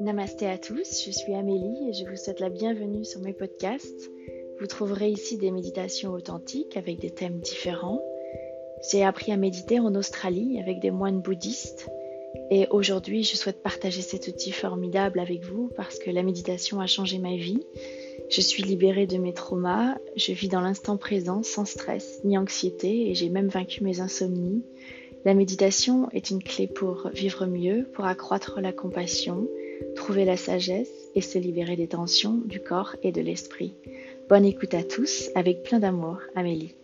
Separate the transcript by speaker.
Speaker 1: Namasté à tous, je suis Amélie et je vous souhaite la bienvenue sur mes podcasts. Vous trouverez ici des méditations authentiques avec des thèmes différents. J'ai appris à méditer en Australie avec des moines bouddhistes et aujourd'hui je souhaite partager cet outil formidable avec vous parce que la méditation a changé ma vie. Je suis libérée de mes traumas, je vis dans l'instant présent sans stress ni anxiété et j'ai même vaincu mes insomnies. La méditation est une clé pour vivre mieux, pour accroître la compassion, trouver la sagesse et se libérer des tensions du corps et de l'esprit. Bonne écoute à tous, avec plein d'amour, Amélie.